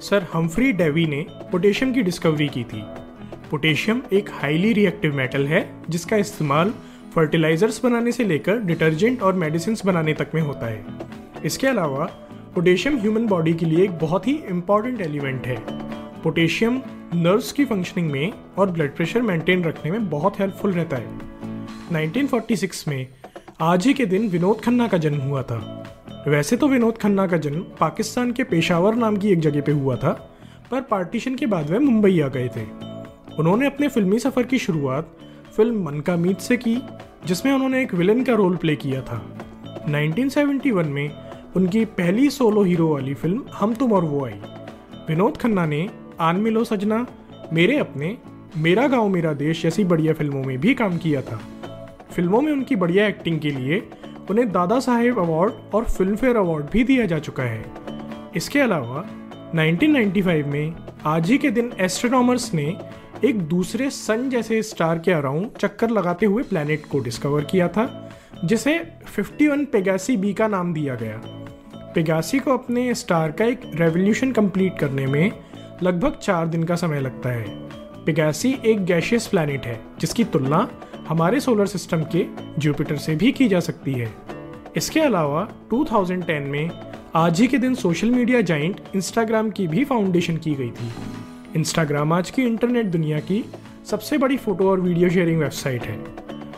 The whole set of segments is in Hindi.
सर हम्फ्री डेवी ने पोटेशियम की डिस्कवरी की थी। पोटेशियम एक हाईली रिएक्टिव मेटल है, जिसका इस्तेमाल फर्टिलाइजर्स बनाने से लेकर डिटर्जेंट और मेडिसिन बनाने तक में होता है। इसके अलावा, पोटेशियम ह्यूमन बॉडी के लिए एक बहुत ही इंपॉर्टेंट एलिमेंट है। पोटेशियम नर्व्स की फंक्शनिंग में और ब्लड प्रेशर मेंटेन रखने में बहुत हेल्पफुल रहता है। 1946 में आज ही के दिन विनोद खन्ना का जन्म हुआ था। वैसे तो विनोद खन्ना का जन्म पाकिस्तान के पेशावर नाम की एक जगह पे हुआ था, पर पार्टीशन के बाद वह मुंबई आ गए थे। उन्होंने अपने फिल्मी सफ़र की शुरुआत फ़िल्म मन का मीत से की, जिसमें उन्होंने एक विलन का रोल प्ले किया था। 1971 में उनकी पहली सोलो हीरो वाली फ़िल्म हम तुम और वो आई। विनोद खन्ना ने आन मिलो सजना, मेरे अपने, मेरा गाँव मेरा देश जैसी बढ़िया फ़िल्मों में भी काम किया था। फ़िल्मों में उनकी बढ़िया एक्टिंग के लिए उन्हें दादा साहेब अवार्ड और फ़िल्म फेयर अवार्ड भी दिया जा चुका है। इसके अलावा 1995 में आज ही के दिन एस्ट्रोनॉमर्स ने एक दूसरे सन जैसे स्टार के अराउंड चक्कर लगाते हुए प्लैनेट को डिस्कवर किया था, जिसे 51 पेगासी बी का नाम दिया गया। पेगासी को अपने स्टार का एक रेवोल्यूशन कंप्लीट करने में लगभग चार दिन का समय लगता है। पेगासी एक गैशियस प्लैनेट है, जिसकी तुलना हमारे सोलर सिस्टम के जुपिटर से भी की जा सकती है। इसके अलावा 2010 में आज ही के दिन सोशल मीडिया जाइंट इंस्टाग्राम की भी फाउंडेशन की गई थी। इंस्टाग्राम आज की इंटरनेट दुनिया की सबसे बड़ी फ़ोटो और वीडियो शेयरिंग वेबसाइट है।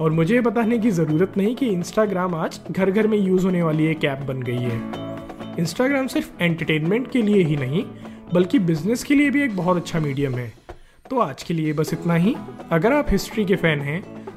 और मुझे बताने की ज़रूरत नहीं कि इंस्टाग्राम आज घर घर में यूज़ होने वाली एक ऐप बन गई है। इंस्टाग्राम सिर्फ़ एंटरटेनमेंट के लिए ही नहीं, बल्कि बिज़नेस के लिए भी एक बहुत अच्छा मीडियम है। तो आज के लिए बस इतना ही। अगर आप हिस्ट्री के फ़ैन हैं